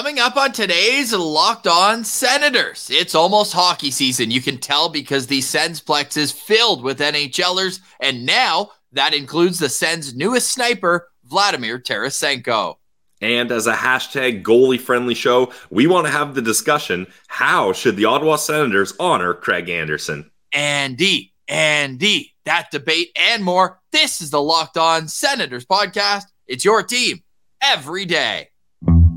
Coming up on today's Locked On Senators, it's almost hockey season. You can tell because the Sensplex is filled with NHLers, and now that includes the Sens' newest sniper, Vladimir Tarasenko. And as a hashtag goalie friendly show, we want to have the discussion how should the Ottawa Senators honor Craig Anderson? Andy, Andy, that debate and more. This is the Locked On Senators podcast. It's your team every day.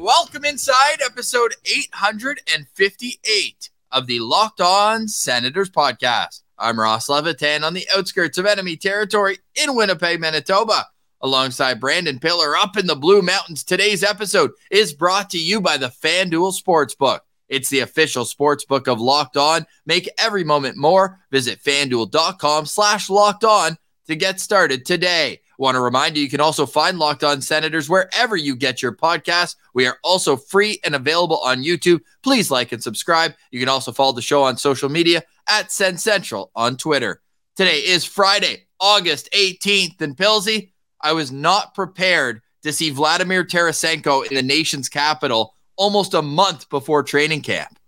Welcome inside episode 858 of the Locked On Senators podcast. I'm Ross Levitan on the outskirts of enemy territory in Winnipeg, Manitoba, alongside Brandon Piller up in the Blue Mountains. Today's episode is brought to you by the FanDuel Sportsbook. It's the official sportsbook of Locked On. Make every moment more. Visit fanduel.com slash locked on to get started today. Want to remind you, you can also find Locked On Senators wherever you get your podcasts. We are also free and available on YouTube. Please like and subscribe. You can also follow the show on social media at Sens Central on Twitter. Today is Friday, August 18th, and Pilsy, I was not prepared to see Vladimir Tarasenko in the nation's capital almost a month before training camp.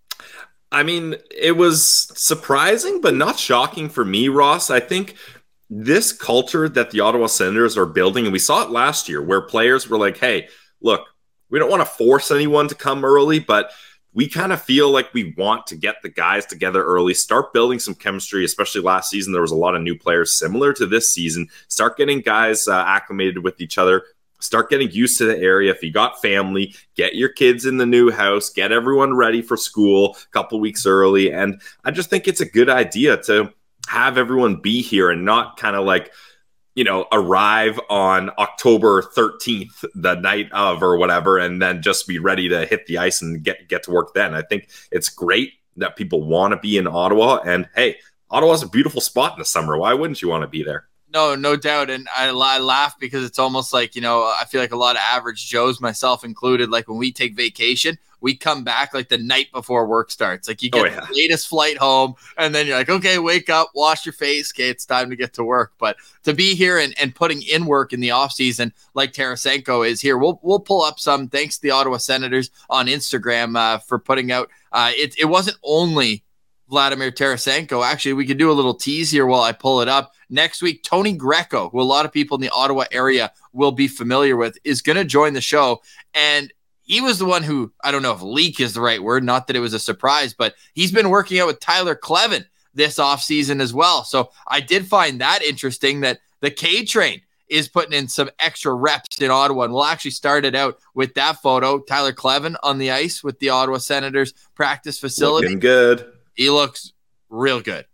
I mean, it was surprising, but not shocking for me, Ross. I think this culture that the Ottawa Senators are building, and we saw it last year where players were like, hey, look, we don't want to force anyone to come early, but we kind of feel like we want to get the guys together early, start building some chemistry, especially last season. There was a lot of new players similar to this season. Start getting guys uh, acclimated with each other, start getting used to the area. If you got family, get your kids in the new house, get everyone ready for school a couple weeks early. And I just think it's a good idea to have everyone be here and not kind of like you know arrive on october 13th the night of or whatever and then just be ready to hit the ice and get get to work then. I think it's great that people want to be in ottawa and hey ottawa's a beautiful spot in the summer. Why wouldn't you want to be there no, no doubt. And I, I, laugh because it's almost like, you know, I feel like a lot of average Joes, myself included, like when we take vacation, we come back like the night before work starts. Like you get oh, yeah. the latest flight home, and then you're like, okay, wake up, wash your face. Okay, it's time to get to work. But to be here and, and putting in work in the off season, like Tarasenko is here, we'll we'll pull up some thanks to the Ottawa Senators on Instagram uh, for putting out. Uh, it, it wasn't only Vladimir Tarasenko. Actually, we could do a little tease here while I pull it up. Next week, Tony Greco, who a lot of people in the Ottawa area will be familiar with, is going to join the show. And he was the one who, I don't know if leak is the right word, not that it was a surprise, but he's been working out with Tyler Kleven this offseason as well. So I did find that interesting that the K train is putting in some extra reps in Ottawa. And we'll actually start it out with that photo. Tyler Kleven on the ice with the Ottawa Senators practice facility. Looking good. He looks real good.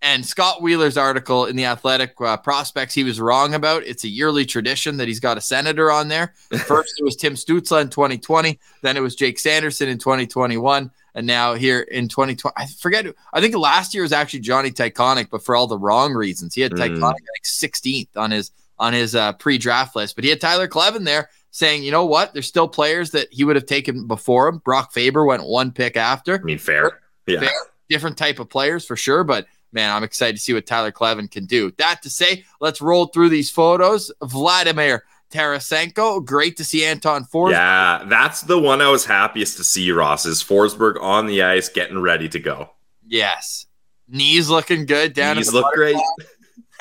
And Scott Wheeler's article in the Athletic uh, prospects, he was wrong about. It's a yearly tradition that he's got a senator on there. First, it was Tim Stützle in 2020. Then it was Jake Sanderson in 2021. And now here in 2020, I forget. I think last year was actually Jonny Tychonick, but for all the wrong reasons. He had mm. Like 16th on his on his uh, pre-draft list, but he had Tyler Kleven there saying, you know what? There's still players that he would have taken before him. Brock Faber went one pick after. I mean, fair. Yeah. Fair different type of players for sure, but man, I'm excited to see what Tyler Kleven can do. That to say, let's roll through these photos. Vladimir Tarasenko, great to see Anton Forsberg. Yeah, that's the one I was happiest to see, Ross, is Forsberg on the ice getting ready to go. Yes. Knees looking good down Knees look great.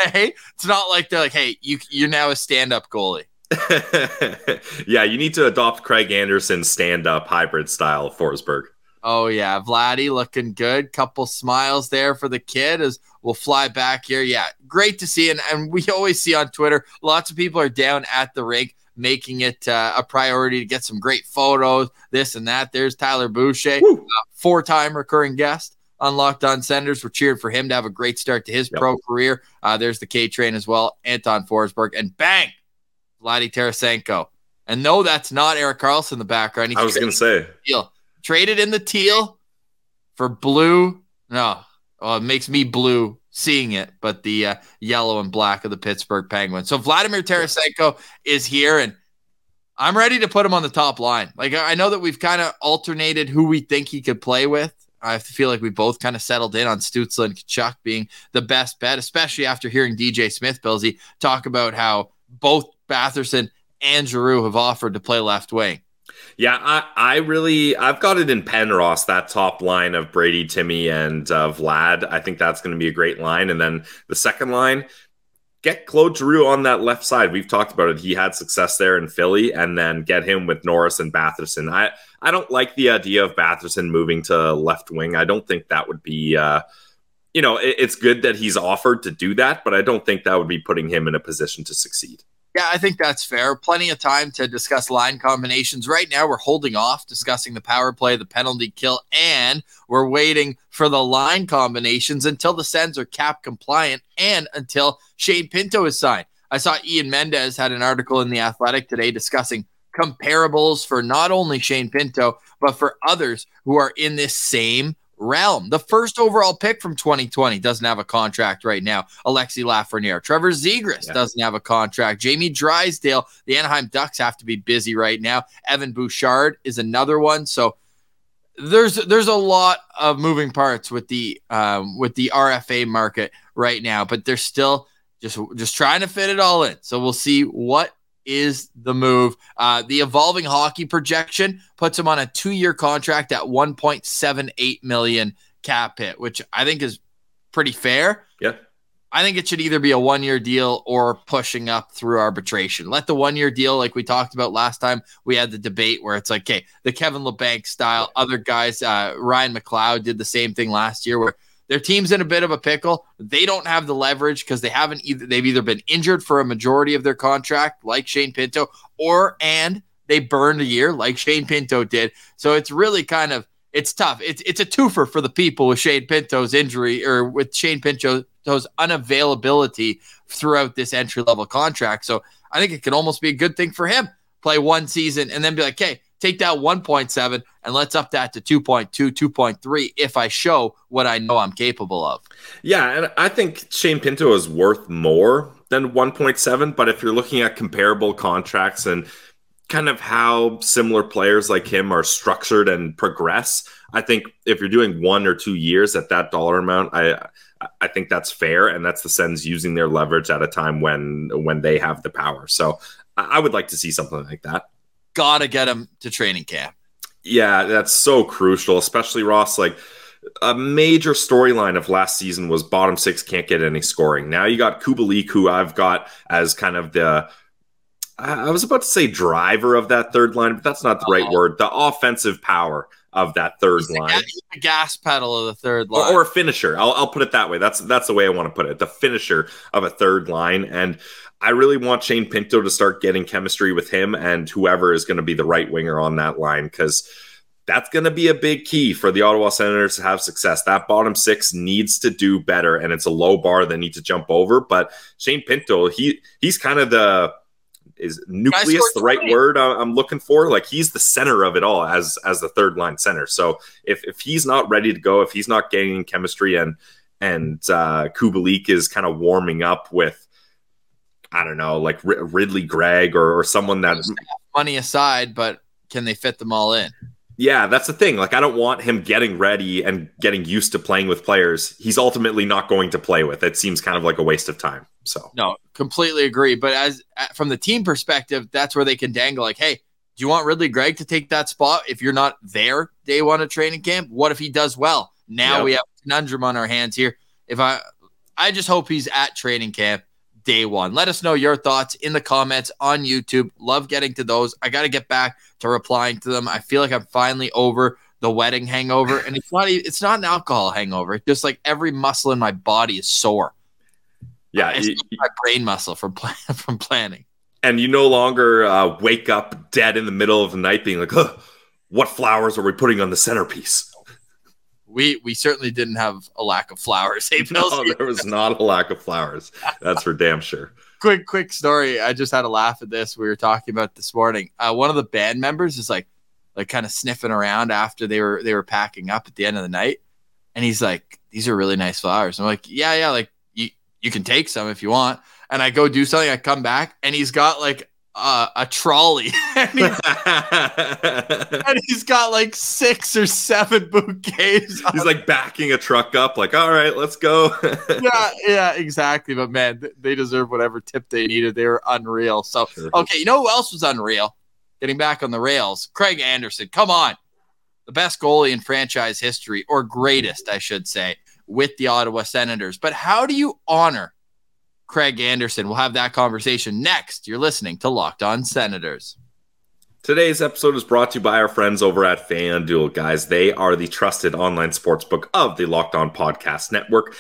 Hey, it's not like they're like, hey, you you're now a stand-up goalie. yeah, you need to adopt Craig Anderson's stand-up hybrid style Forsberg. Oh yeah, Vladdy looking good. Couple smiles there for the kid as we'll fly back here. Yeah, great to see. And, and we always see on Twitter, lots of people are down at the rink making it uh, a priority to get some great photos, this and that. There's Tyler Boucher, uh, four-time recurring guest on Locked On Senators. We're cheering for him to have a great start to his yep. pro career. Uh, there's the K train as well, Anton Forsberg, and bang, Vladdy Tarasenko. And no, that's not Erik Karlsson in the background. I was going to say. Feel traded in the teal for blue. No, well, it makes me blue seeing it, but the uh, yellow and black of the Pittsburgh Penguins. So Vladimir Tarasenko is here, and I'm ready to put him on the top line. Like I know that we've kind of alternated who we think he could play with. I feel like we both kind of settled in on Stützle and Tkachuk being the best bet, especially after hearing DJ Smith, Pilsy, talk about how both Batherson and Giroux have offered to play left wing. Yeah, I, I really I've got it in Penrose that top line of Brady, Timmy, and uh, Vlad. I think that's going to be a great line, and then the second line, get Claude Giroux on that left side. We've talked about it. He had success there in Philly, and then get him with Norris and Batherson. I I don't like the idea of Batherson moving to left wing. I don't think that would be. Uh, you know, it, it's good that he's offered to do that, but I don't think that would be putting him in a position to succeed. Yeah, I think that's fair. Plenty of time to discuss line combinations. Right now, we're holding off discussing the power play, the penalty kill, and we're waiting for the line combinations until the Sens are cap compliant and until Shane Pinto is signed. I saw Ian Mendes had an article in The Athletic today discussing comparables for not only Shane Pinto, but for others who are in this same realm. The first overall pick from 2020 doesn't have a contract right now. Alexi Lafreniere. Trevor Zegras yeah. doesn't have a contract. Jamie Drysdale. The Anaheim Ducks have to be busy right now. Evan Bouchard is another one. So there's there's a lot of moving parts with the um, with the RFA market right now, but they're still just just trying to fit it all in. So we'll see what is the move. Uh, the evolving hockey projection puts him on a two-year contract at 1.78 million cap hit, which I think is pretty fair. Yeah. I think it should either be a one year deal or pushing up through arbitration. Let the one year deal, like we talked about last time, we had the debate where it's like, okay, the Kevin Labanc style. Other guys, uh, Ryan McLeod did the same thing last year where their team's in a bit of a pickle. They don't have the leverage because they haven't either. They've either been injured for a majority of their contract, like Shane Pinto, or and they burned a year, like Shane Pinto did. So it's really kind of it's tough. It's it's a twofer for the people with Shane Pinto's injury or with Shane Pinto's unavailability throughout this entry level contract. So I think it could almost be a good thing for him. Play one season and then be like, hey, take that 1.7 and let's up that to 2.2, 2.3 if I show what I know I'm capable of. Yeah, and I think Shane Pinto is worth more than 1.7, but if you're looking at comparable contracts and kind of how similar players like him are structured and progress, I think if you're doing one or two years at that dollar amount, I I think that's fair, and that's the Sens using their leverage at a time when when they have the power. So I would like to see something like that gotta get him to training camp. Yeah, that's so crucial, especially Ross. Like a major storyline of last season was bottom six can't get any scoring. Now you got Kubalik, who I've got as kind of the I was about to say driver of that third line, but that's not the right uh-huh. word. The offensive power of that third he's line, the, the gas pedal of the third line, or, or a finisher. I'll, I'll, put it that way. That's that's the way I want to put it. The finisher of a third line, and I really want Shane Pinto to start getting chemistry with him and whoever is going to be the right winger on that line because that's going to be a big key for the Ottawa Senators to have success. That bottom six needs to do better, and it's a low bar they need to jump over. But Shane Pinto, he he's kind of the is nucleus the right word I'm looking for? Like he's the center of it all as as the third line center. So if if he's not ready to go, if he's not gaining chemistry and and uh, Kubalik is kind of warming up with I don't know, like R- Ridley Greig or, or someone that money aside, but can they fit them all in? Yeah, that's the thing. Like, I don't want him getting ready and getting used to playing with players he's ultimately not going to play with. It seems kind of like a waste of time. So, no, completely agree. But as from the team perspective, that's where they can dangle. Like, hey, do you want Ridley Greig to take that spot if you're not there day one of training camp? What if he does well? Now yep. we have a conundrum on our hands here. If I, I just hope he's at training camp day one. Let us know your thoughts in the comments on YouTube. Love getting to those. I got to get back to replying to them. I feel like I'm finally over the wedding hangover, and it's not it's not an alcohol hangover. It's just like every muscle in my body is sore. Yeah, uh, my brain muscle from from planning. And you no longer uh, wake up dead in the middle of the night, being like, "What flowers are we putting on the centerpiece?" We we certainly didn't have a lack of flowers. Hey, no, there was not a lack of flowers. That's for damn sure. quick, quick story. I just had a laugh at this. We were talking about this morning. Uh, one of the band members is like, like kind of sniffing around after they were they were packing up at the end of the night. And he's like, "These are really nice flowers." I'm like, "Yeah, yeah, like you you can take some if you want." And I go do something. I come back, and he's got like uh, a trolley, and, he, and, he's got like six or seven bouquets. He's like backing a truck up, like, "All right, let's go." yeah, yeah, exactly. But man, they deserve whatever tip they needed. They were unreal. So, okay, you know who else was unreal? Getting back on the rails, Craig Anderson. Come on, the best goalie in franchise history, or greatest, I should say, with the Ottawa Senators. But how do you honor Craig Anderson? We'll have that conversation next. You're listening to Locked On Senators. Today's episode is brought to you by our friends over at FanDuel, guys. They are the trusted online sportsbook of the Locked On Podcast Network.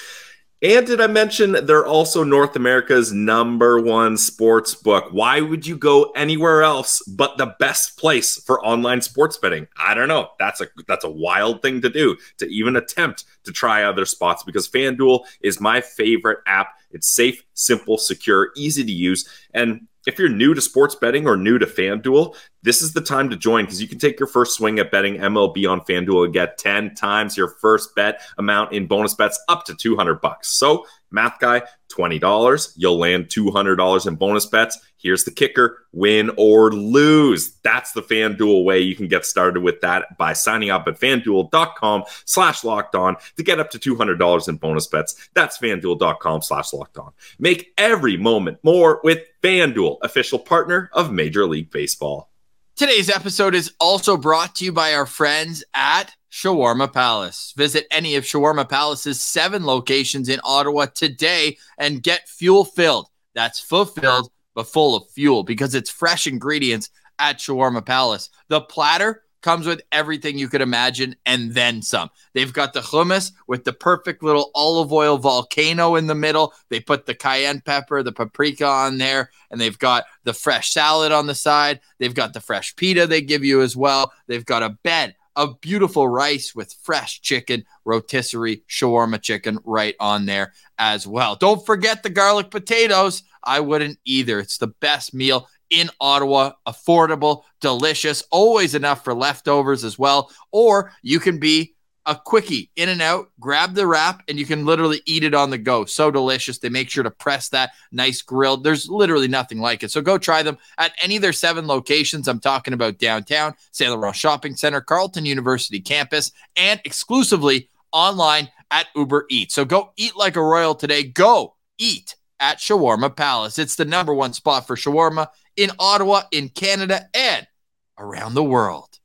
And did I mention they're also North America's number one sports book? Why would you go anywhere else but the best place for online sports betting? I don't know. That's a that's a wild thing to do to even attempt to try other spots because FanDuel is my favorite app. It's safe, simple, secure, easy to use, and if you're new to sports betting or new to FanDuel, this is the time to join because you can take your first swing at betting MLB on FanDuel and get 10 times your first bet amount in bonus bets up to 200 bucks. So, math guy, $20, you'll land $200 in bonus bets. Here's the kicker win or lose. That's the FanDuel way. You can get started with that by signing up at fanduel.com slash locked on to get up to $200 in bonus bets. That's fanduel.com slash locked on. Make every moment more with FanDuel, official partner of Major League Baseball. Today's episode is also brought to you by our friends at Shawarma Palace. Visit any of Shawarma Palace's seven locations in Ottawa today and get fuel filled. That's fulfilled, but full of fuel because it's fresh ingredients at Shawarma Palace. The platter comes with everything you could imagine and then some. They've got the hummus with the perfect little olive oil volcano in the middle. They put the cayenne pepper, the paprika on there, and they've got the fresh salad on the side. They've got the fresh pita they give you as well. They've got a bed of beautiful rice with fresh chicken, rotisserie shawarma chicken right on there as well. Don't forget the garlic potatoes. I wouldn't either. It's the best meal in Ottawa, affordable, delicious, always enough for leftovers as well. Or you can be a quickie in and out, grab the wrap, and you can literally eat it on the go. So delicious. They make sure to press that nice grilled. There's literally nothing like it. So go try them at any of their seven locations. I'm talking about downtown, St. Laurent Shopping Center, Carleton University campus, and exclusively online at Uber Eats. So go eat like a royal today. Go eat at Shawarma Palace. It's the number one spot for shawarma in Ottawa, in Canada, and around the world.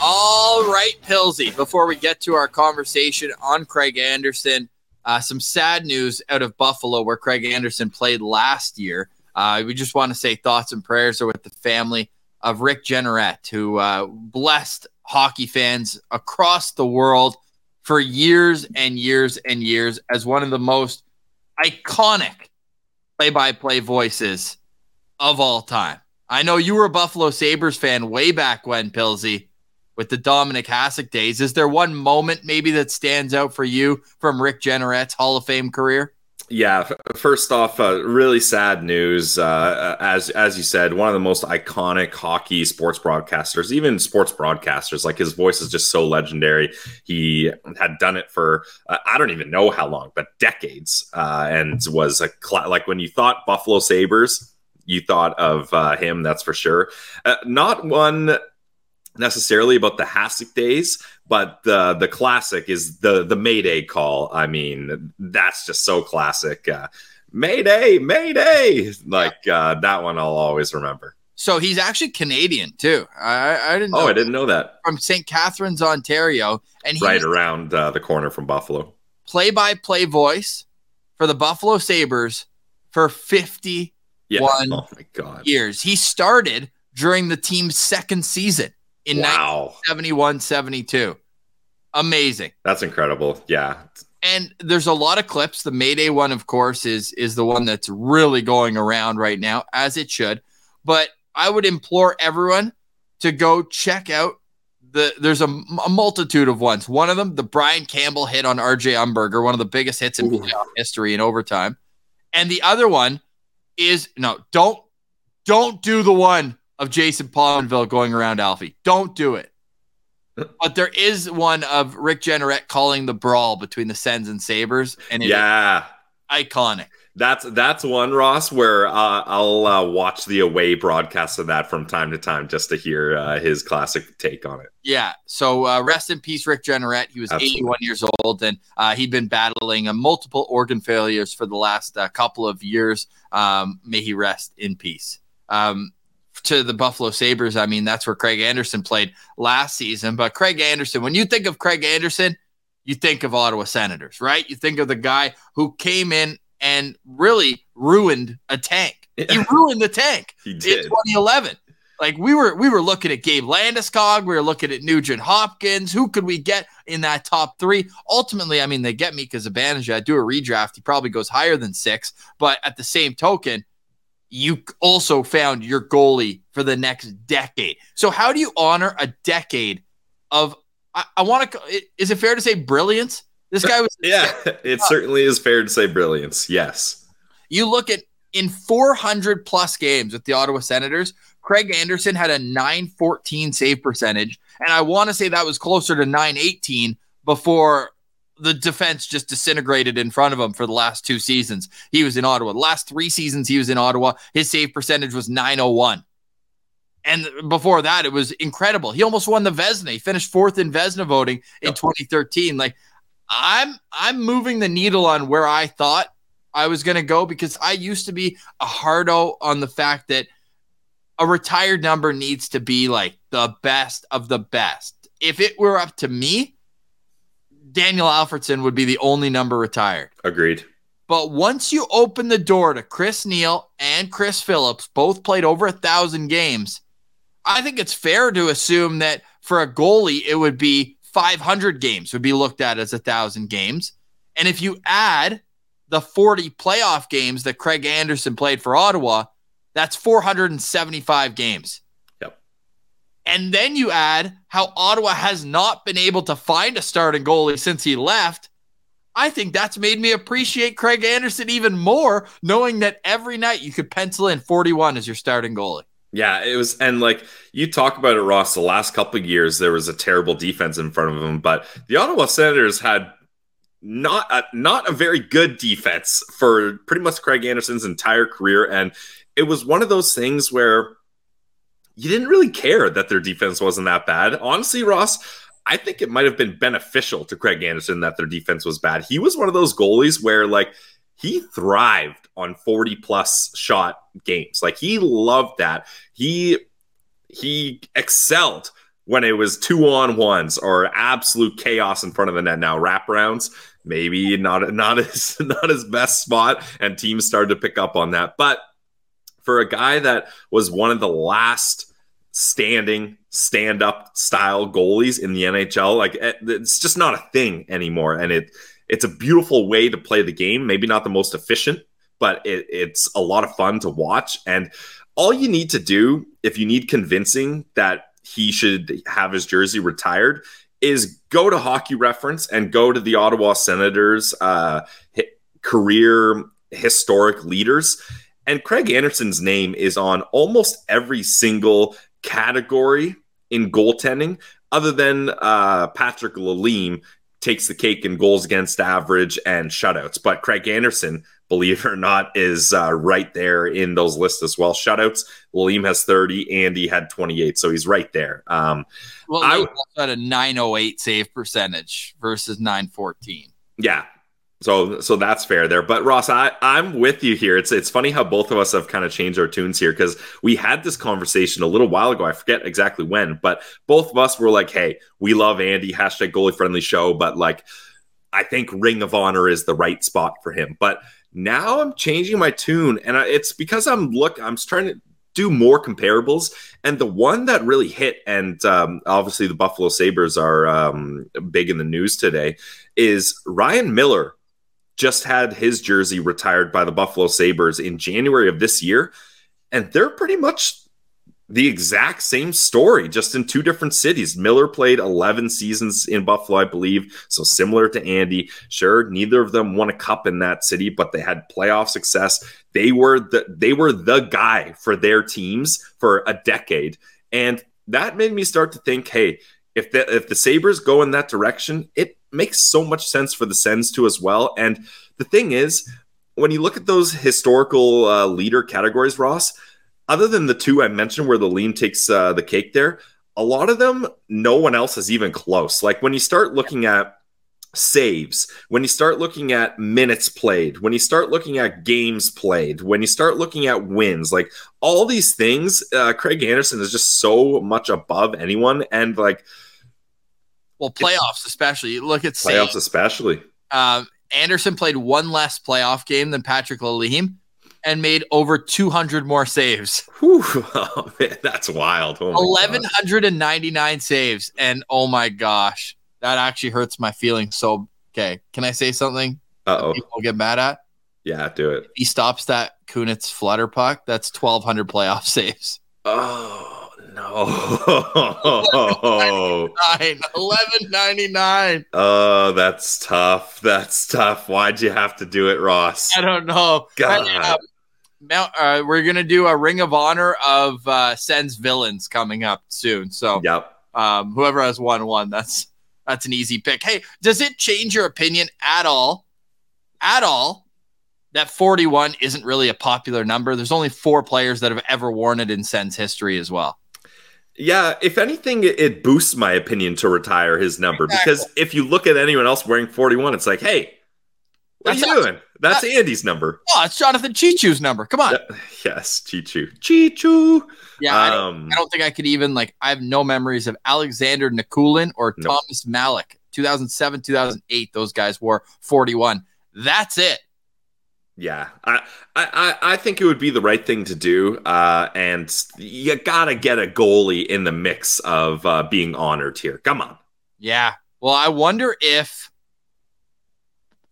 All right, Pilsy, before we get to our conversation on Craig Anderson, uh, some sad news out of Buffalo, where Craig Anderson played last year. Uh, we just want to say thoughts and prayers are with the family of Rick Jeanneret, who uh, blessed hockey fans across the world for years and years and years as one of the most iconic play by play voices of all time. I know you were a Buffalo Sabres fan way back when, Pilsy with the Dominik Hasek days. Is there one moment maybe that stands out for you from Rick Jeanneret's Hall of Fame career? Yeah, first off, uh, really sad news. Uh, as as you said, one of the most iconic hockey sports broadcasters, even sports broadcasters, like his voice is just so legendary. He had done it for uh, I don't even know how long, but decades, uh, and was a cl- like when you thought Buffalo Sabres, you thought of uh, him. That's for sure. Uh, not one necessarily about the Hasek days, but the the classic is the the Mayday call. I mean, that's just so classic. Uh, Mayday, Mayday, like uh, that one I'll always remember. So he's actually Canadian too. I, I didn't. Oh, I didn't know that. From St. Catharines, Ontario, and right around uh, the corner from Buffalo. Play-by-play voice for the Buffalo Sabres for fifty-one yeah. oh my God. years. He started during the team's second season in wow. 1971 72. Amazing. That's incredible. Yeah. And there's a lot of clips. The Mayday one, of course, is is the one that's really going around right now, as it should. But I would implore everyone to go check out the there's a, a, multitude of ones. One of them, the Brian Campbell hit on RJ Umberger, one of the biggest hits in history in overtime. And the other one is no, don't don't do the one of Jason Pominville going around Alfie. Don't do it. But there is one of Rick Jeanneret calling the brawl between the Sens and Sabres, and yeah, iconic. That's that's one Ross where uh, I'll uh, watch the away broadcast of that from time to time just to hear uh, his classic take on it. Yeah. So uh, rest in peace, Rick Jeanneret. He was Absolutely. 81 years old, and uh, he'd been battling uh, multiple organ failures for the last couple of years. Um, may he rest in peace. Um, to the Buffalo Sabres, I mean, that's where Craig Anderson played last season. But Craig Anderson, when you think of Craig Anderson, you think of Ottawa Senators, right? You think of the guy who came in and really ruined a tank. He ruined the tank he did. in 2011. Like we were we were looking at Gabe Landeskog, we were looking at Nugent Hopkins. Who could we get in that top three? Ultimately, I mean, they get me because I do a redraft. He probably goes higher than six. But at the same token, you also found your goalie for the next decade. So how do you honor a decade of I, I want to is it fair to say brilliance? This guy was Yeah, it certainly is fair to say brilliance. Yes. You look at in 400 plus games with the Ottawa Senators, Craig Anderson had a 914 save percentage and I want to say that was closer to 918 before the defense just disintegrated in front of him for the last two seasons. He was in Ottawa. The last three seasons he was in Ottawa, his save percentage was 901. And before that, it was incredible. He almost won the Vezina. He finished fourth in Vezina voting in yep. 2013. Like I'm I'm moving the needle on where I thought I was gonna go because I used to be a hardo on the fact that a retired number needs to be like the best of the best. If it were up to me, Daniel Alfredsson would be the only number retired. Agreed. But once you open the door to Chris Neil and Chris Phillips, both played over a thousand games, I think it's fair to assume that for a goalie, it would be 500 games would be looked at as a thousand games. And if you add the 40 playoff games that Craig Anderson played for Ottawa, that's 475 games. And then you add how Ottawa has not been able to find a starting goalie since he left. I think that's made me appreciate Craig Anderson even more, knowing that every night you could pencil in 41 as your starting goalie. Yeah, it was, and like you talk about it, Ross. The last couple of years, there was a terrible defense in front of them, but the Ottawa Senators had not a, not a very good defense for pretty much Craig Anderson's entire career, and it was one of those things where you didn't really care that their defense wasn't that bad. Honestly, Ross, I think it might have been beneficial to Craig Anderson that their defense was bad. He was one of those goalies where like he thrived on 40 plus shot games. Like he loved that. He he excelled when it was two on ones or absolute chaos in front of the net. Now wraparounds, maybe not not his not his best spot, and teams started to pick up on that. But for a guy that was one of the last standing stand up style goalies in the NHL. Like eh, it's just not a thing anymore, and it it's a beautiful way to play the game. Maybe not the most efficient, but it, it's a lot of fun to watch. And all you need to do if you need convincing that he should have his jersey retired is go to Hockey Reference and go to the Ottawa Senators uh, career historic leaders. And Craig Anderson's name is on almost every single category in goaltending other than uh, Patrick Lalime takes the cake in goals against average and shutouts. But Craig Anderson, believe it or not, is uh, right there in those lists as well. Shutouts, Lalime has 30, Andy had 28, so he's right there. Um, well, I had a 908 save percentage versus 914. Yeah, so so that's fair there. But Ross, I, I'm with you here. It's it's funny how both of us have kind of changed our tunes here because we had this conversation a little while ago. I forget exactly when, but both of us were like, hey, we love Andy, hashtag goalie friendly show, but like I think Ring of Honor is the right spot for him. But now I'm changing my tune, and it's because I'm look, I'm trying to do more comparables. And the one that really hit, and um, obviously the Buffalo Sabres are um, big in the news today, is Ryan Miller just had his jersey retired by the Buffalo Sabres in January of this year. And they're pretty much the exact same story, just in two different cities. Miller played 11 seasons in Buffalo, I believe. So similar to Andy. Sure, neither of them won a cup in that city, but they had playoff success. They were the they were the guy for their teams for a decade. And that made me start to think, hey, if the if the Sabres go in that direction, it makes so much sense for the Sens to as well. And the thing is, when you look at those historical uh, leader categories, Ross, other than the two I mentioned where Lalime takes uh, the cake there, a lot of them, no one else is even close. Like when you start looking at saves, when you start looking at minutes played, when you start looking at games played, when you start looking at wins, like all these things, uh, Craig Anderson is just so much above anyone. And like, well, playoffs especially. Look at playoffs, especially. Uh, Anderson played one less playoff game than Patrick Lalime and made over 200 more saves. Whew, oh, man, that's wild. Oh 1,199 saves. And oh my gosh, that actually hurts my feelings. So, okay, can I say something? Uh oh. People get mad at? Yeah, do it. If he stops that Kunitz flutter puck. That's 1,200 playoff saves. Oh, no. 1199. Oh, that's tough. That's tough. Why'd you have to do it, Ross? I don't know. God. Mount, uh, we're gonna do a Ring of Honor of uh, Sens villains coming up soon. So, yep. Um, whoever has won one, that's that's an easy pick. Hey, does it change your opinion at all? At all? That 41 isn't really a popular number. There's only four players that have ever worn it in Sens history as well. Yeah, if anything, it boosts my opinion to retire his number exactly. because if you look at anyone else wearing 41, it's like, hey, what That's are you doing? That's that, Andy's number. Oh, it's Jonathan Cheechoo's number. Come on. yes, Cheechoo. Cheechoo. Yeah, um, I, don't, I, don't, think I could even like. I have no memories of Alexander Nikulin or nope. Thomas Malec. 2007, 2008. Those guys wore 41. That's it. Yeah, I, I I think it would be the right thing to do, uh, and you gotta get a goalie in the mix of uh, being honored here. Come on. Yeah. Well, I wonder if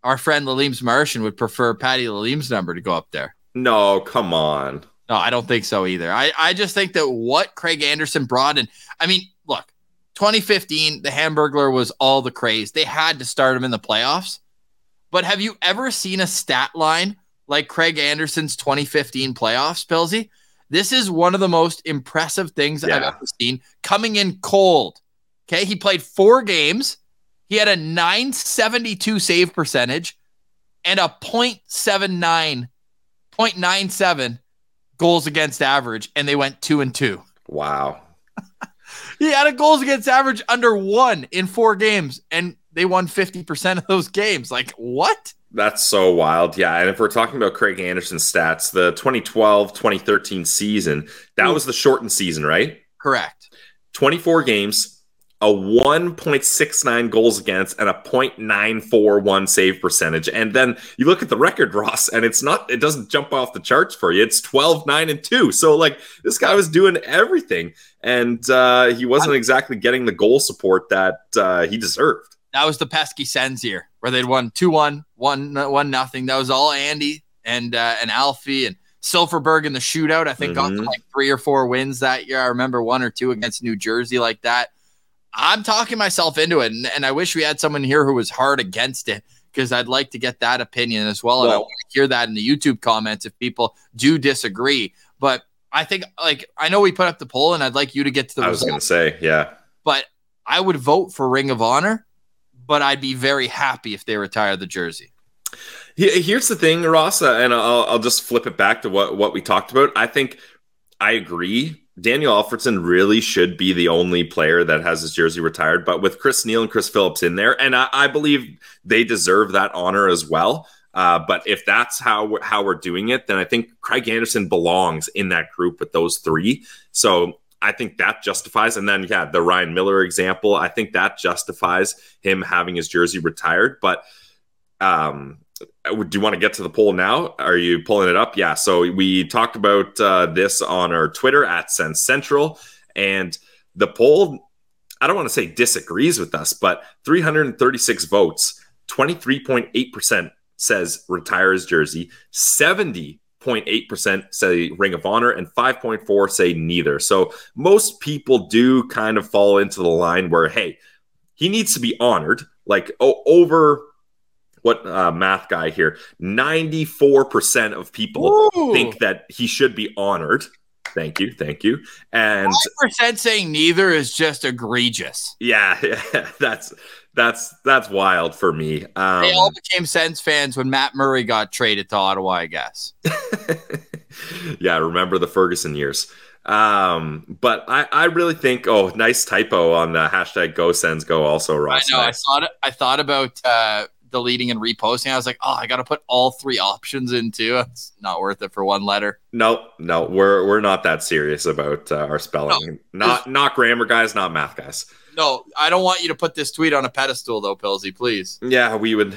our friend Lalime's Martian would prefer Patty Lalime's number to go up there. No, come on. No, I don't think so either. I, I just think that what Craig Anderson brought in, I mean, look, 2015, the Hamburglar was all the craze. They had to start him in the playoffs. But have you ever seen a stat line like Craig Anderson's 2015 playoffs, Pilsy? This is one of the most impressive things yeah. I've ever seen coming in cold. Okay. He played four games. He had a 972 save percentage and a 0.79, 0.97 goals against average, and they went two and two. Wow. he had a goals against average under one in four games, and they won 50% of those games. Like, what? That's so wild. Yeah. And if we're talking about Craig Anderson's stats, the 2012 2013 season, that was the shortened season, right? Correct. 24 games, a 1.69 goals against and a 0.941 save percentage. And then you look at the record, Ross, and it's not, it doesn't jump off the charts for you. It's 12, 9, and 2. So, like, this guy was doing everything. And uh, he wasn't exactly getting the goal support that uh, he deserved. That was the pesky Sens year where they'd won 2 1, 1 1 nothing. That was all Andy and uh, and Alfie and Silfverberg in the shootout. I think mm-hmm. got like three or four wins that year. I remember one or two against New Jersey like that. I'm talking myself into it, and, and I wish we had someone here who was hard against it because I'd like to get that opinion as well. And I want to hear that in the YouTube comments if people do disagree. But I think, like, I know we put up the poll, and I'd like you to get to the. I was going to say, yeah. But I would vote for Ring of Honor, but I'd be very happy if they retire the jersey. Here's the thing, Ross, and I'll, I'll just flip it back to what, what we talked about. I think I agree Daniel Alfredsson really should be the only player that has his jersey retired. But with Chris Neil and Chris Phillips in there, and I, I believe they deserve that honor as well. Uh, but if that's how how we're doing it, then I think Craig Anderson belongs in that group with those three. So I think that justifies. And then yeah, the Ryan Miller example, I think that justifies him having his jersey retired. But um, do you want to get to the poll now? Are you pulling it up? Yeah. So we talked about uh, this on our Twitter at Sens Central, and the poll. I don't want to say disagrees with us, but 336 votes, 23.8% says retire his jersey, 70 5.8% say Ring of Honor, and 5.4 say neither. So most people do kind of fall into the line where, hey, he needs to be honored. Like oh, over what uh, math guy here 94% of people Ooh. think that he should be honored thank you thank you and 5% saying neither is just egregious yeah, yeah that's that's that's wild for me um, they all became sens fans when matt murray got traded to ottawa i guess yeah remember the ferguson years um, but I, I really think, oh, nice typo on the hashtag go sens go also, Ross. I know. I thought, I thought about, uh, deleting and reposting. I was like, oh, I got to put all three options into. It's not worth it for one letter. No, no, we're we're not that serious about uh, our spelling. No, not not grammar guys, not math guys. No, I don't want you to put this tweet on a pedestal though, Pilsy, please. Yeah, we would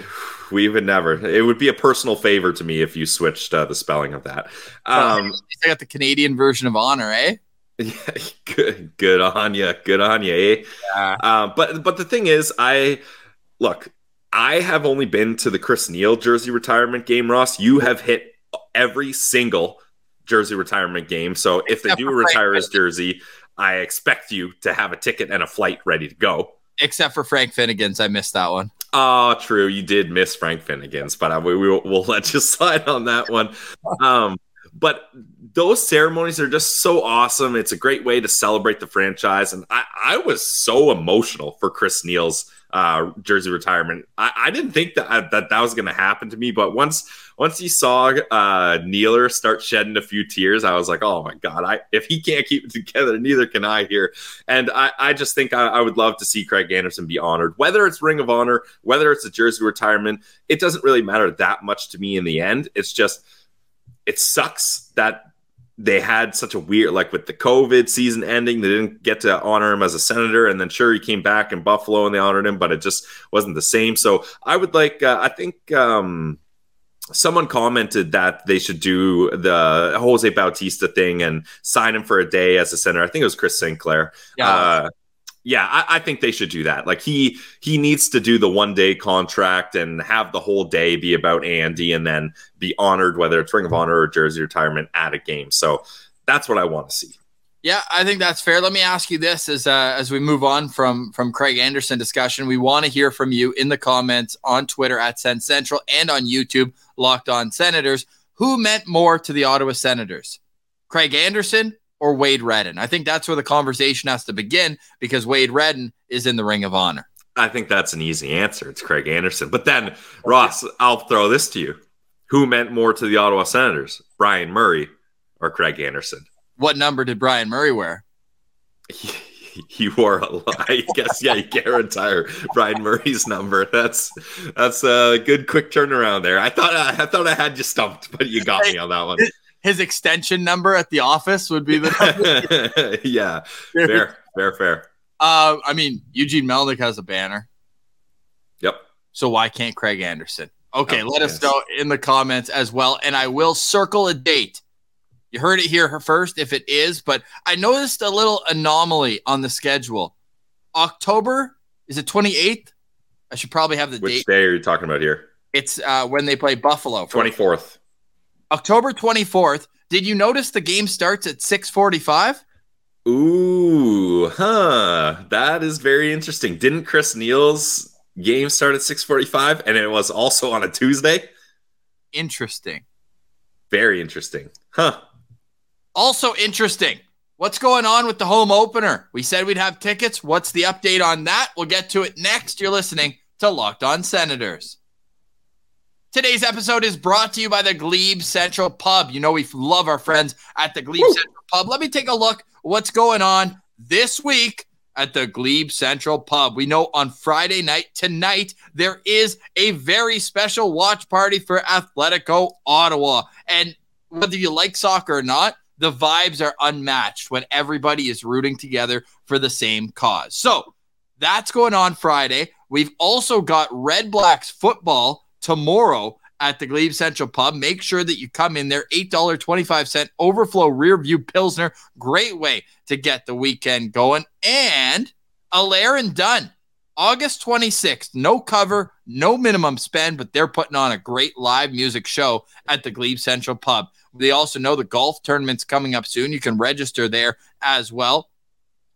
we would never. It would be a personal favor to me if you switched uh, the spelling of that. Um, I got the Canadian version of honor, eh? Yeah, good, good on you, good on you. Eh? Yeah. Uh, but but the thing is, I look. I have only been to the Chris Neil jersey retirement game, Ross. You have hit every single jersey retirement game. So if they do retire his jersey, I expect you to have a ticket and a flight ready to go. Except for Frank Finnigan's, I missed that one. Oh, true. You did miss Frank Finnigan's, but uh, we, will, we'll let you slide on that one. Um, but those ceremonies are just so awesome. It's a great way to celebrate the franchise. And I, I was so emotional for Chris Neil's uh, jersey retirement. I, I, didn't think that uh, that, that was going to happen to me, but once once you saw uh, Nealer start shedding a few tears, I was like, oh my god! I if he can't keep it together, neither can I here. And I, I just think I, I would love to see Craig Anderson be honored, whether it's Ring of Honor, whether it's a jersey retirement. It doesn't really matter that much to me in the end. It's just it sucks that they had such a weird like with the COVID season ending, they didn't get to honor him as a senator, and then sure he came back in Buffalo and they honored him, but it just wasn't the same. So I would like, uh, I think um, someone commented that they should do the Jose Bautista thing and sign him for a day as a senator. I think it was Chris Sinclair. Yeah. Uh, yeah, I, I, think they should do that. Like he he needs to do the one day contract and have the whole day be about Andy, and then be honored whether it's Ring of Honor or Jersey retirement at a game. So that's what I want to see. Yeah, I think that's fair. Let me ask you this: as uh, as we move on from from Craig Anderson discussion, we want to hear from you in the comments on Twitter at Sens Central and on YouTube, Locked On Senators. Who meant more to the Ottawa Senators, Craig Anderson or Wade Redden? I think that's where the conversation has to begin because Wade Redden is in the Ring of Honor. I think that's an easy answer. It's Craig Anderson. But then, Ross, I'll throw this to you. Who meant more to the Ottawa Senators, Brian Murray or Craig Anderson? What number did Brian Murray wear? He, he wore a lot. I guess yeah, you can't retire Brian Murray's number. That's that's a good quick turnaround there. I thought I, I thought I had you stumped, but you got me on that one his extension number at the office would be the yeah fair fair fair. Uh i mean eugene melnyk has a banner. Yep. So why can't craig anderson? Okay oh, let yes. us know in the comments as well and i will circle a date. You heard it here first if it is but i noticed a little anomaly on the schedule. October is it 28th i should probably have the which date. day are you talking about here? It's uh when they play buffalo 24th October 24th. Did you notice the game starts at 645? Ooh, huh. That is very interesting. Didn't Chris Neil's game start at 645 and it was also on a Tuesday? Interesting. Very interesting. Huh. Also interesting. What's going on with the home opener? We said we'd have tickets. What's the update on that? We'll get to it next. You're listening to Locked On Senators. Today's episode is brought to you by the Glebe Central Pub. You know, we love our friends at the Glebe Woo! Central Pub. Let me take a look what's going on this week at the Glebe Central Pub. We know on Friday night, tonight, there is a very special watch party for Atletico Ottawa. And whether you like soccer or not, the vibes are unmatched when everybody is rooting together for the same cause. So that's going on Friday. We've also got Red Blacks football tomorrow at the Glebe Central Pub. Make sure that you come in there. $8.25 overflow rear view Pilsner. Great way to get the weekend going. And Allaire and Dunn, August 26th. No cover, no minimum spend, but they're putting on a great live music show at the Glebe Central Pub. They also know the golf tournament's coming up soon. You can register there as well.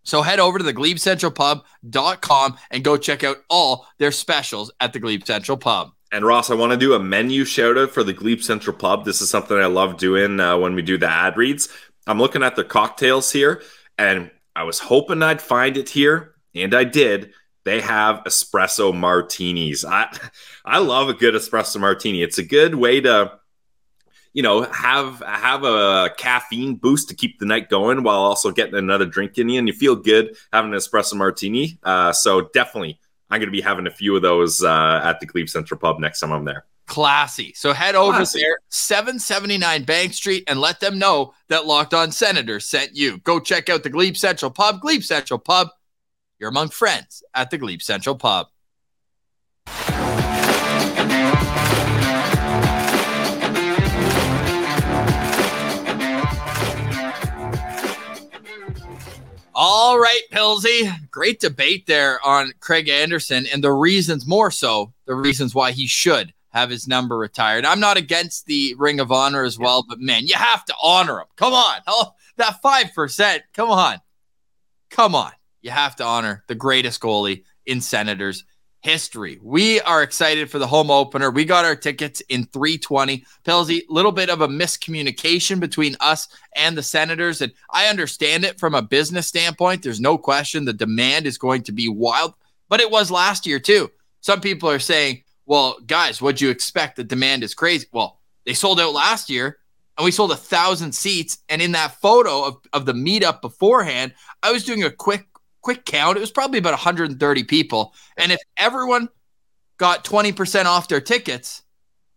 So head over to the GlebeCentralPub.com and go check out all their specials at the Glebe Central Pub. And Ross, I want to do a menu shout out for the Glebe Central Pub. This is something I love doing uh, when we do the ad reads. I'm looking at the cocktails here, and I was hoping I'd find it here, and I did. They have espresso martinis. I I love a good espresso martini. It's a good way to you know, have have a caffeine boost to keep the night going while also getting another drink in you, and you feel good having an espresso martini. Uh, so definitely, I'm going to be having a few of those uh, at the Glebe Central Pub next time I'm there. Classy. So head over Classy. there, 779 Bank Street, and let them know that Locked On Senators sent you. Go check out the Glebe Central Pub. Glebe Central Pub. You're among friends at the Glebe Central Pub. All right, Pilsy. Great debate there on Craig Anderson and the reasons, more so, the reasons why he should have his number retired. I'm not against the Ring of Honor as well, but man, you have to honor him. Come on. Oh, that 5%. Come on. Come on. You have to honor the greatest goalie in Senators history. We are excited for the home opener. We got our tickets in 320. Pilsy, little bit of a miscommunication between us and the Senators. And I understand it from a business standpoint. There's no question the demand is going to be wild, but it was last year too. Some people are saying, well, guys, what'd you expect? The demand is crazy. Well, they sold out last year and we sold a thousand seats. And in that photo of, of the meetup beforehand, I was doing a quick quick count, it was probably about 130 people. And if everyone got 20% off their tickets,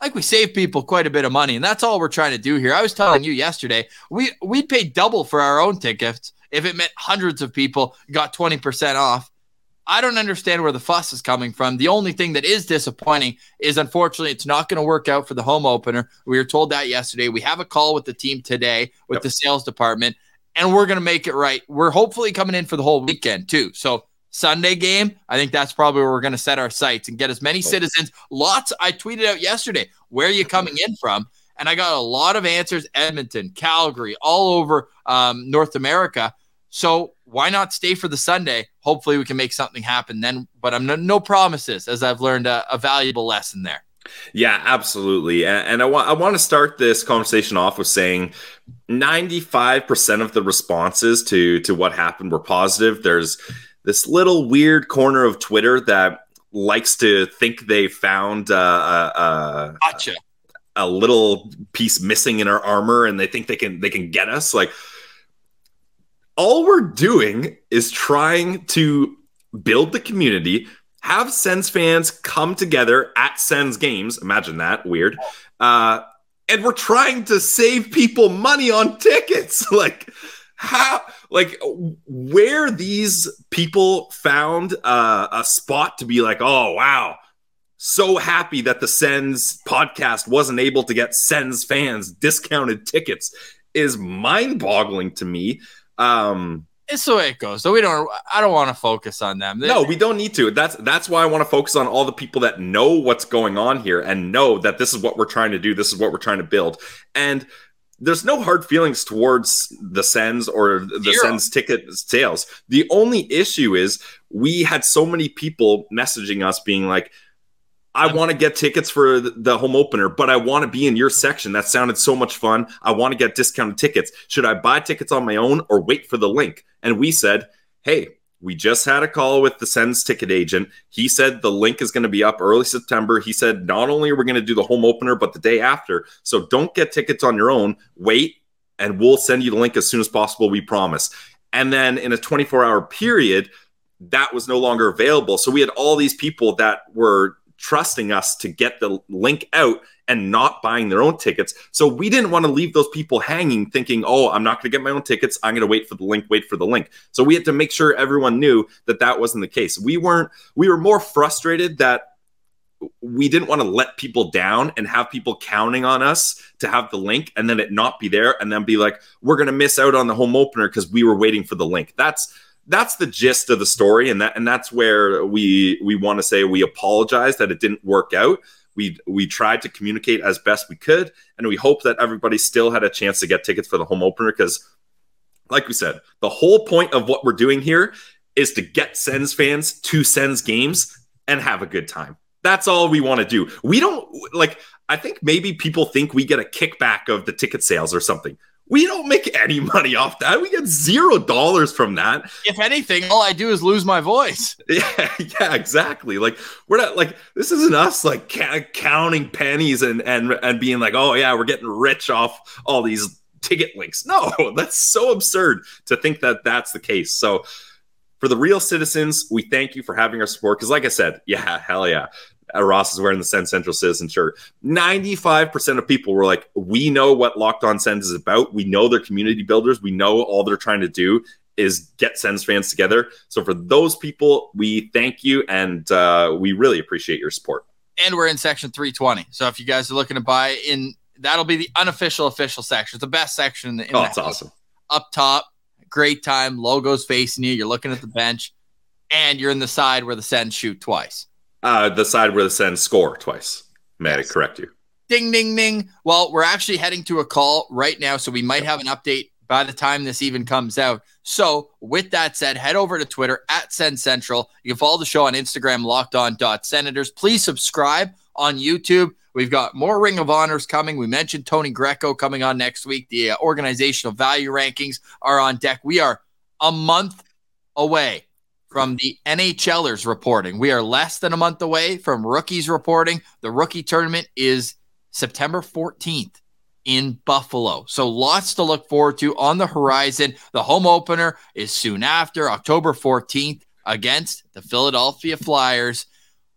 like we save people quite a bit of money. And that's all we're trying to do here. I was telling you yesterday, we we'd pay double for our own tickets if it meant hundreds of people got 20% off. I don't understand where the fuss is coming from. The only thing that is disappointing is unfortunately it's not going to work out for the home opener. We were told that yesterday. We have a call with the team today with yep. the sales department and we're going to make it right. We're hopefully coming in for the whole weekend too. So Sunday game, I think that's probably where we're going to set our sights and get as many citizens. Lots. I tweeted out yesterday, where are you coming in from? And I got a lot of answers Edmonton, Calgary, all over um, North America. So why not stay for the Sunday? Hopefully we can make something happen then. But I'm no, no promises, as I've learned a, a valuable lesson there. Yeah, absolutely. And, and I want I want to start this conversation off with saying 95% of the responses to to what happened were positive. There's this little weird corner of Twitter that likes to think they found uh, uh, uh, gotcha. a little piece missing in our armor and they think they can they can get us like all we're doing is trying to build the community have Sens fans come together at Sens games. Imagine that. Weird. Uh, and we're trying to save people money on tickets. like, how, like, where these people found uh, a spot to be like, oh, wow, so happy that the Sens podcast wasn't able to get Sens fans discounted tickets is mind boggling to me. Um, it's the way it goes. So we don't. I don't want to focus on them. no, we don't need to. That's that's why I want to focus on all the people that know what's going on here and know that this is what we're trying to do. This is what we're trying to build. And there's no hard feelings towards the Sens or the Zero. Sens ticket sales. The only issue is we had so many people messaging us being like, I want to get tickets for the home opener, but I want to be in your section. That sounded so much fun. I want to get discounted tickets. Should I buy tickets on my own or wait for the link? And we said, hey, we just had a call with the Sens ticket agent. He said the link is going to be up early September. He said not only are we going to do the home opener, but the day after. So don't get tickets on your own. Wait, and we'll send you the link as soon as possible. We promise. And then in a 24 hour period, that was no longer available. So we had all these people that were trusting us to get the link out and not buying their own tickets. So we didn't want to leave those people hanging thinking, oh, I'm not going to get my own tickets. I'm going to wait for the link, wait for the link. So we had to make sure everyone knew that that wasn't the case. We weren't, we were more frustrated that we didn't want to let people down and have people counting on us to have the link and then it not be there and then be like, we're going to miss out on the home opener because we were waiting for the link. That's, that's the gist of the story and that and that's where we we want to say we apologize that it didn't work out We we tried to communicate as best we could, and we hope that everybody still had a chance to get tickets for the home opener because, like we said, the whole point of what we're doing here is to get Sens fans to Sens games and have a good time. That's all we want to do. We don't like. I think maybe people think we get a kickback of the ticket sales or something. We don't make any money off that. We get zero dollars from that. If anything, all I do is lose my voice. Yeah, yeah, exactly. Like we're not like this isn't us like ca- counting pennies and and and being like, oh yeah, we're getting rich off all these ticket links. No, that's so absurd to think that that's the case. So for the real citizens, we thank you for having our support. Because, like I said, yeah, hell yeah. Uh, Ross is wearing the Sens Central Citizen shirt. 95% of people were like, we know what Locked On Sens is about. We know they're community builders. We know all they're trying to do is get Sens fans together. So for those people, we thank you and uh, we really appreciate your support. And we're in section 320. So if you guys are looking to buy in, that'll be the unofficial official section. It's the best section in the. In oh, it's awesome. Up top, great time. Logos facing you. You're looking at the bench, and you're in the side where the Sens shoot twice. Uh, the side where the Sens score twice. May yes. I correct you? Ding, ding, ding. Well, we're actually heading to a call right now, so we might have an update by the time this even comes out. So, with that said, head over to Twitter at Sens Central. You can follow the show on Instagram, locked on senators. Please subscribe on YouTube. We've got more Ring of Honors coming. We mentioned Tony Greco coming on next week. The uh, organizational value rankings are on deck. We are a month away from the NHLers reporting. We are less than a month away from rookies reporting. The rookie tournament is September 14th in Buffalo. So lots to look forward to on the horizon. The home opener is soon after, October 14th against the Philadelphia Flyers.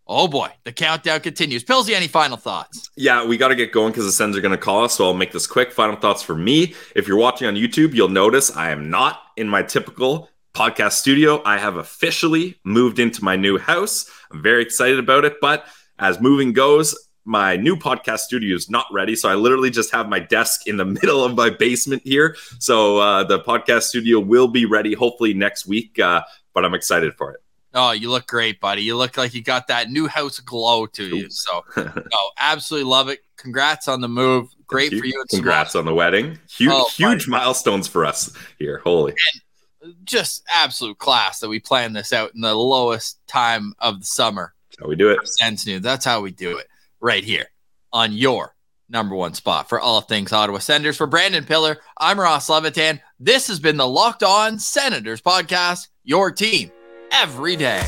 Oh boy, the countdown continues. Pilsy, any final thoughts? Yeah, we got to get going because the Sens are going to call us. So I'll make this quick. Final thoughts for me. If you're watching on YouTube, you'll notice I am not in my typical podcast studio. I have officially moved into my new house. I'm very excited about it. But as moving goes, my new podcast studio is not ready. So I literally just have my desk in the middle of my basement here. So uh, the podcast studio will be ready hopefully next week. Uh, but I'm excited for it. Oh, you look great, buddy. You look like you got that new house glow to you. So, no, absolutely love it. Congrats on the move. Great you. for you. Congrats on the wedding. Huge, oh, huge milestones for us here. Holy. And just absolute class that we planned this out in the lowest time of the summer. That's how we do it. Sense new. That's how we do it right here on your number one spot for all things Ottawa Senators. For Brandon Piller, I'm Ross Levitan. This has been the Locked On Senators podcast, your team every day.